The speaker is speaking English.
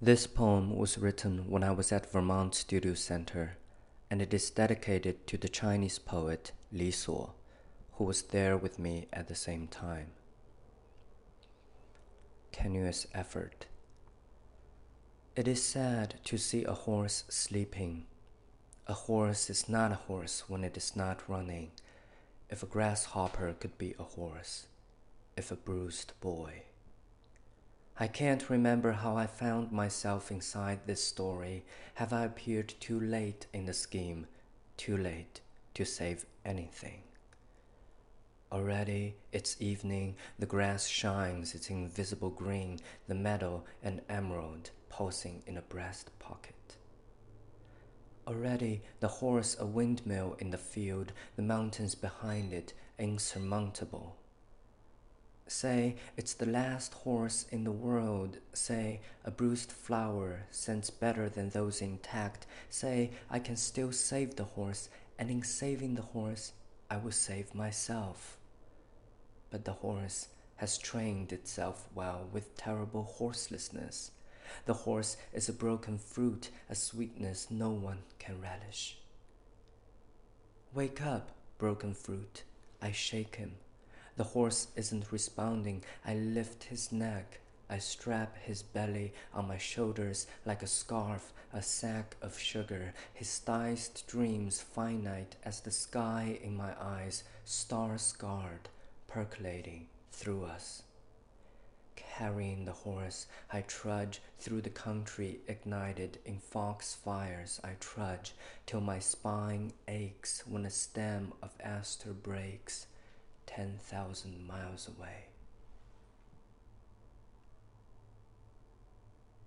This poem was written when I was at Vermont Studio Center, and it is dedicated to the Chinese poet Li Suo, who was there with me at the same time. Tenuous effort. It is sad to see a horse sleeping. A horse is not a horse when it is not running. If a grasshopper could be a horse, if a bruised boy. I can't remember how I found myself inside this story. Have I appeared too late in the scheme, too late to save anything? Already it's evening, the grass shines its invisible green, the meadow an emerald pulsing in a breast pocket. Already the horse a windmill in the field, the mountains behind it insurmountable. Say it's the last horse in the world. Say a bruised flower scents better than those intact. Say I can still save the horse, and in saving the horse, I will save myself. But the horse has trained itself well with terrible horselessness. The horse is a broken fruit, a sweetness no one can relish. Wake up, broken fruit. I shake him. The horse isn't responding. I lift his neck. I strap his belly on my shoulders like a scarf, a sack of sugar. His thighs dreams finite as the sky in my eyes, star scarred, percolating through us. Carrying the horse, I trudge through the country ignited in fox fires. I trudge till my spine aches when a stem of aster breaks ten thousand miles away.